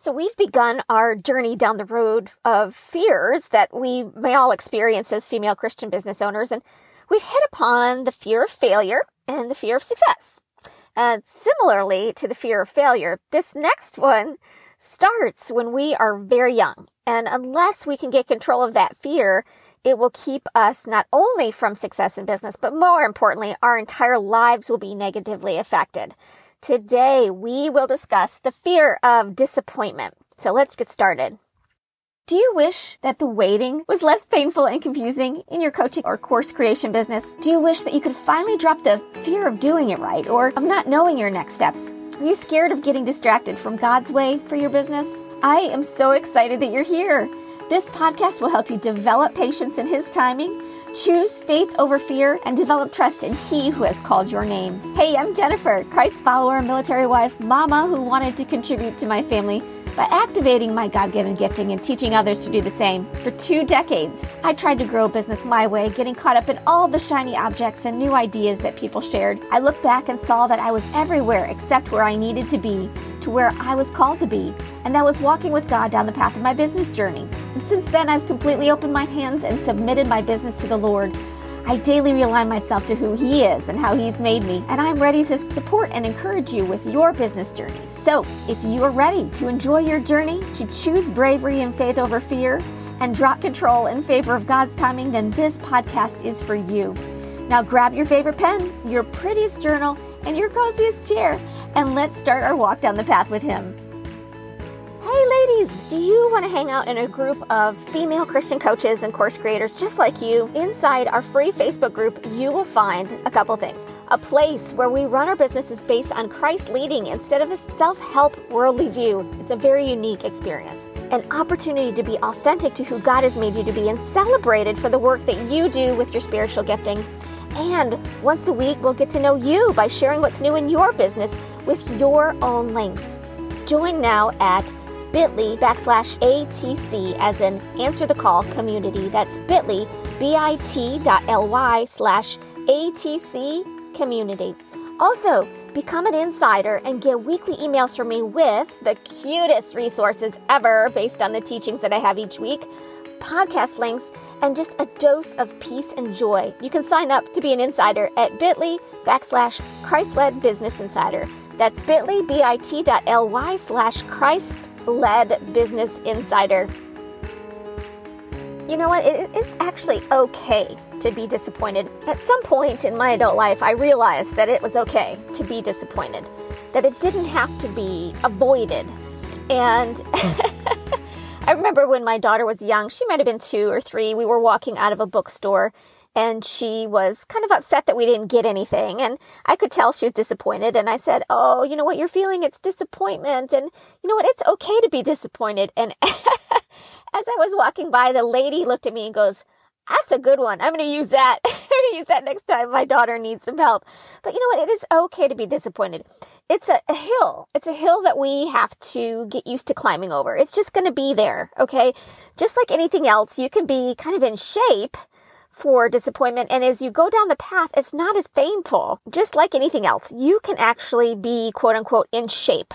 So we've begun our journey down the road of fears that we may all experience as female Christian business owners. And we've hit upon the fear of failure and the fear of success. And similarly to the fear of failure, this next one starts when we are very young. And unless we can get control of that fear, it will keep us not only from success in business, but more importantly, our entire lives will be negatively affected. Today, we will discuss the fear of disappointment. So let's get started. Do you wish that the waiting was less painful and confusing in your coaching or course creation business? Do you wish that you could finally drop the fear of doing it right or of not knowing your next steps? Are you scared of getting distracted from God's way for your business? I am so excited that you're here. This podcast will help you develop patience in His timing Choose faith over fear and develop trust in He who has called your name. Hey, I'm Jennifer, Christ follower, military wife, mama who wanted to contribute to my family by activating my God given gifting and teaching others to do the same. For two decades, I tried to grow a business my way, getting caught up in all the shiny objects and new ideas that people shared. I looked back and saw that I was everywhere except where I needed to be, to where I was called to be, and that was walking with God down the path of my business journey. And since then, I've completely opened my hands and submitted my business to the Lord. I daily realign myself to who He is and how He's made me, and I'm ready to support and encourage you with your business journey. So, if you are ready to enjoy your journey, to choose bravery and faith over fear, and drop control in favor of God's timing, then this podcast is for you. Now, grab your favorite pen, your prettiest journal, and your coziest chair, and let's start our walk down the path with Him. Hey, ladies, do you want to hang out in a group of female Christian coaches and course creators just like you? Inside our free Facebook group, you will find a couple things. A place where we run our businesses based on Christ leading instead of a self help worldly view. It's a very unique experience. An opportunity to be authentic to who God has made you to be and celebrated for the work that you do with your spiritual gifting. And once a week, we'll get to know you by sharing what's new in your business with your own links. Join now at bit.ly backslash ATC as in answer the call community. That's bit.ly, bit.ly slash ATC community. Also, become an insider and get weekly emails from me with the cutest resources ever based on the teachings that I have each week, podcast links, and just a dose of peace and joy. You can sign up to be an insider at bit.ly backslash Christ-led business insider. That's bit.ly, bit.ly slash Christ led business insider. You know what? It is actually okay to be disappointed. At some point in my adult life, I realized that it was okay to be disappointed, that it didn't have to be avoided. And I remember when my daughter was young, she might have been two or three, we were walking out of a bookstore and she was kind of upset that we didn't get anything. And I could tell she was disappointed. And I said, Oh, you know what you're feeling? It's disappointment. And you know what? It's okay to be disappointed. And as I was walking by, the lady looked at me and goes, that's a good one. I'm going to use that. To use that next time my daughter needs some help. But you know what? It is okay to be disappointed. It's a, a hill. It's a hill that we have to get used to climbing over. It's just going to be there. Okay. Just like anything else, you can be kind of in shape for disappointment. And as you go down the path, it's not as painful. Just like anything else, you can actually be quote unquote in shape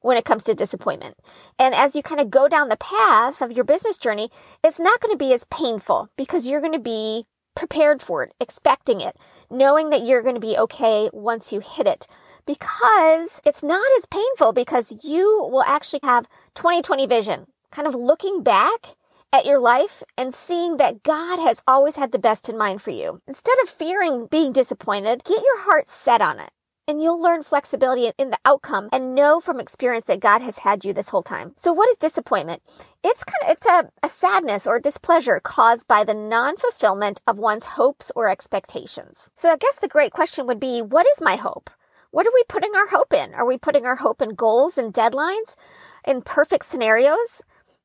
when it comes to disappointment. And as you kind of go down the path of your business journey, it's not going to be as painful because you're going to be prepared for it, expecting it, knowing that you're going to be okay once you hit it. Because it's not as painful because you will actually have 2020 vision, kind of looking back at your life and seeing that God has always had the best in mind for you. Instead of fearing being disappointed, get your heart set on it. And you'll learn flexibility in the outcome and know from experience that God has had you this whole time. So what is disappointment? It's kind of, it's a, a sadness or displeasure caused by the non-fulfillment of one's hopes or expectations. So I guess the great question would be, what is my hope? What are we putting our hope in? Are we putting our hope in goals and deadlines? In perfect scenarios?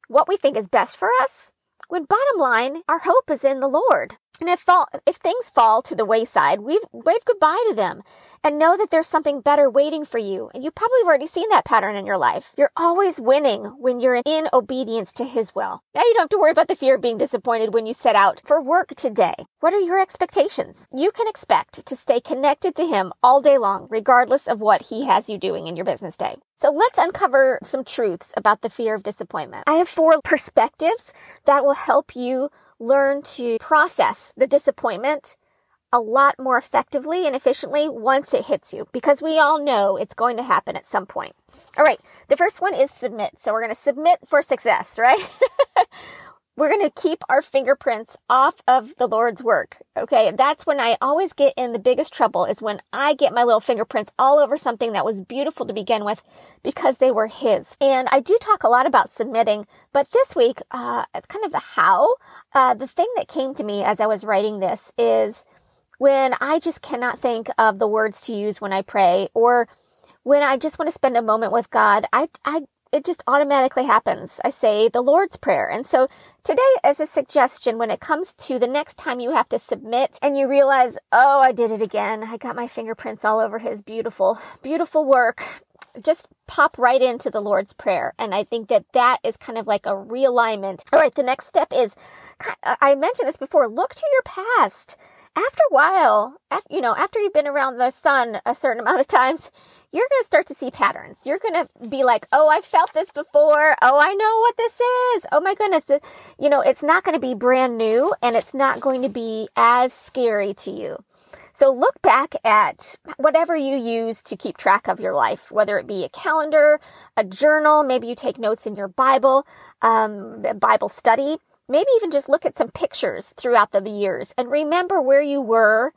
what we think is best for us, when bottom line, our hope is in the Lord. And if fall, if things fall to the wayside, we wave goodbye to them and know that there's something better waiting for you. And you probably have already seen that pattern in your life. You're always winning when you're in obedience to his will. Now you don't have to worry about the fear of being disappointed when you set out for work today. What are your expectations? You can expect to stay connected to him all day long, regardless of what he has you doing in your business day. So let's uncover some truths about the fear of disappointment. I have four perspectives that will help you learn to process the disappointment a lot more effectively and efficiently once it hits you because we all know it's going to happen at some point. All right. The first one is submit. So we're going to submit for success, right? we're going to keep our fingerprints off of the Lord's work. Okay. That's when I always get in the biggest trouble is when I get my little fingerprints all over something that was beautiful to begin with because they were His. And I do talk a lot about submitting, but this week, uh, kind of the how, uh, the thing that came to me as I was writing this is, when I just cannot think of the words to use when I pray or when I just want to spend a moment with God, I, I, it just automatically happens. I say the Lord's Prayer. And so today as a suggestion, when it comes to the next time you have to submit and you realize, oh, I did it again. I got my fingerprints all over his beautiful, beautiful work. Just pop right into the Lord's Prayer. And I think that that is kind of like a realignment. All right. The next step is, I mentioned this before, look to your past after a while, after, you know, after you've been around the sun a certain amount of times, you're going to start to see patterns. You're going to be like, oh, I felt this before. Oh, I know what this is. Oh my goodness. You know, it's not going to be brand new and it's not going to be as scary to you. So look back at whatever you use to keep track of your life, whether it be a calendar, a journal, maybe you take notes in your Bible, um, Bible study maybe even just look at some pictures throughout the years and remember where you were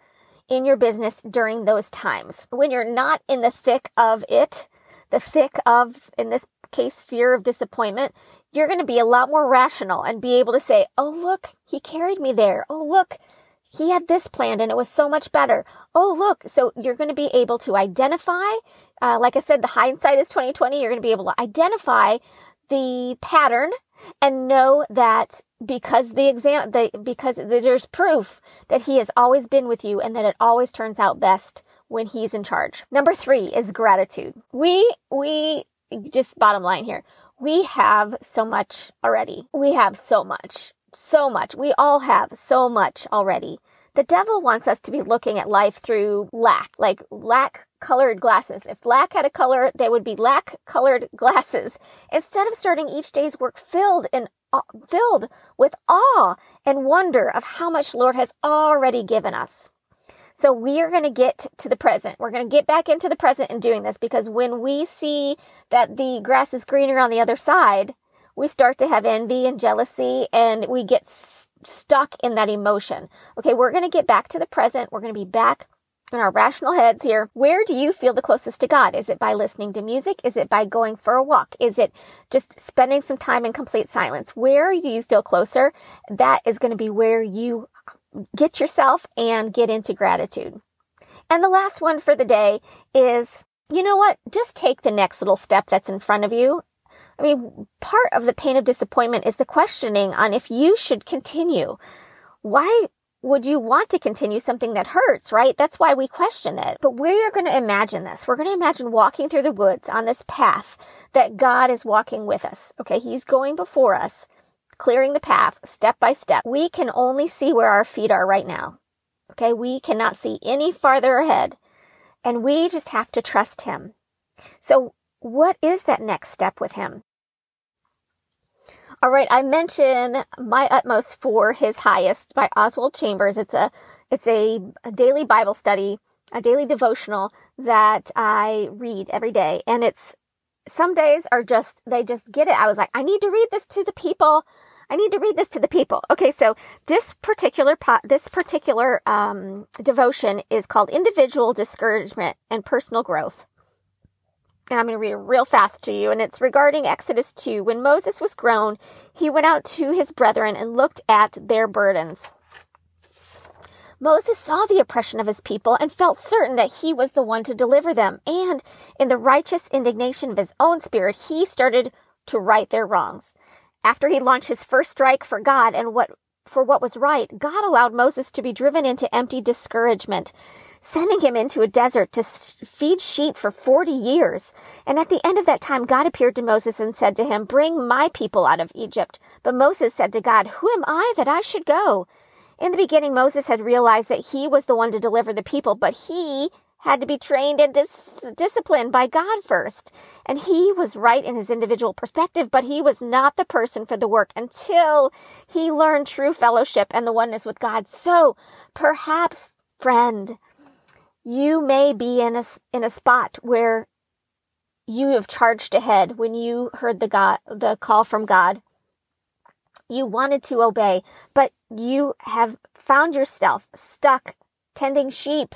in your business during those times. When you're not in the thick of it, the thick of, in this case, fear of disappointment, you're going to be a lot more rational and be able to say, Oh, look, he carried me there. Oh, look, he had this planned and it was so much better. Oh, look. So you're going to be able to identify, uh, like I said, the hindsight is 2020. You're going to be able to identify the pattern and know that because the exam, the, because there's proof that he has always been with you and that it always turns out best when he's in charge. Number three is gratitude. We, we, just bottom line here. We have so much already. We have so much, so much. We all have so much already. The devil wants us to be looking at life through lack, like lack colored glasses. If lack had a color, they would be lack colored glasses. Instead of starting each day's work filled in uh, filled with awe and wonder of how much Lord has already given us. So we are going to get to the present. We're going to get back into the present and doing this because when we see that the grass is greener on the other side, we start to have envy and jealousy and we get st- stuck in that emotion. Okay, we're going to get back to the present. We're going to be back in our rational heads here. Where do you feel the closest to God? Is it by listening to music? Is it by going for a walk? Is it just spending some time in complete silence? Where do you feel closer? That is going to be where you get yourself and get into gratitude. And the last one for the day is, you know what? Just take the next little step that's in front of you I mean, part of the pain of disappointment is the questioning on if you should continue. Why would you want to continue something that hurts, right? That's why we question it. But we're going to imagine this. We're going to imagine walking through the woods on this path that God is walking with us. Okay. He's going before us, clearing the path step by step. We can only see where our feet are right now. Okay. We cannot see any farther ahead and we just have to trust him. So what is that next step with him? All right, I mentioned My Utmost for His Highest by Oswald Chambers. It's a it's a, daily Bible study, a daily devotional that I read every day, and it's some days are just they just get it. I was like, I need to read this to the people. I need to read this to the people. Okay, so this particular pot, this particular um, devotion is called Individual Discouragement and Personal Growth and I'm going to read it real fast to you, and it's regarding Exodus 2. When Moses was grown, he went out to his brethren and looked at their burdens. Moses saw the oppression of his people and felt certain that he was the one to deliver them. And in the righteous indignation of his own spirit, he started to right their wrongs. After he launched his first strike for God and what for what was right, God allowed Moses to be driven into empty discouragement sending him into a desert to feed sheep for 40 years. And at the end of that time, God appeared to Moses and said to him, Bring my people out of Egypt. But Moses said to God, Who am I that I should go? In the beginning, Moses had realized that he was the one to deliver the people, but he had to be trained and dis- disciplined by God first. And he was right in his individual perspective, but he was not the person for the work until he learned true fellowship and the oneness with God. So perhaps, friend, you may be in a, in a spot where you have charged ahead when you heard the God, the call from God. You wanted to obey, but you have found yourself stuck tending sheep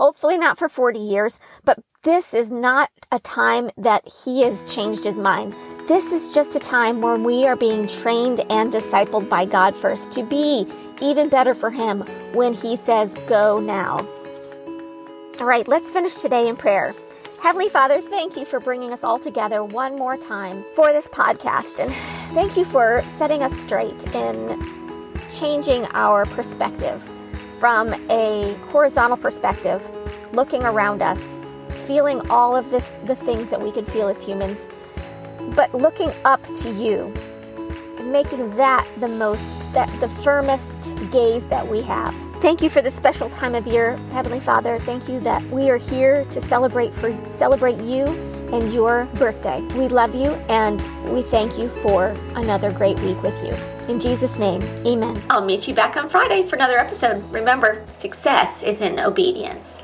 Hopefully not for 40 years, but this is not a time that he has changed his mind. This is just a time when we are being trained and discipled by God first to be even better for him when he says, go now. All right, let's finish today in prayer. Heavenly Father, thank you for bringing us all together one more time for this podcast. And thank you for setting us straight in changing our perspective from a horizontal perspective, looking around us, feeling all of the, the things that we can feel as humans, but looking up to you making that the most, that the firmest gaze that we have. Thank you for this special time of year, Heavenly Father. Thank you that we are here to celebrate for celebrate you and your birthday. We love you and we thank you for another great week with you. In Jesus' name, amen. I'll meet you back on Friday for another episode. Remember, success is in obedience.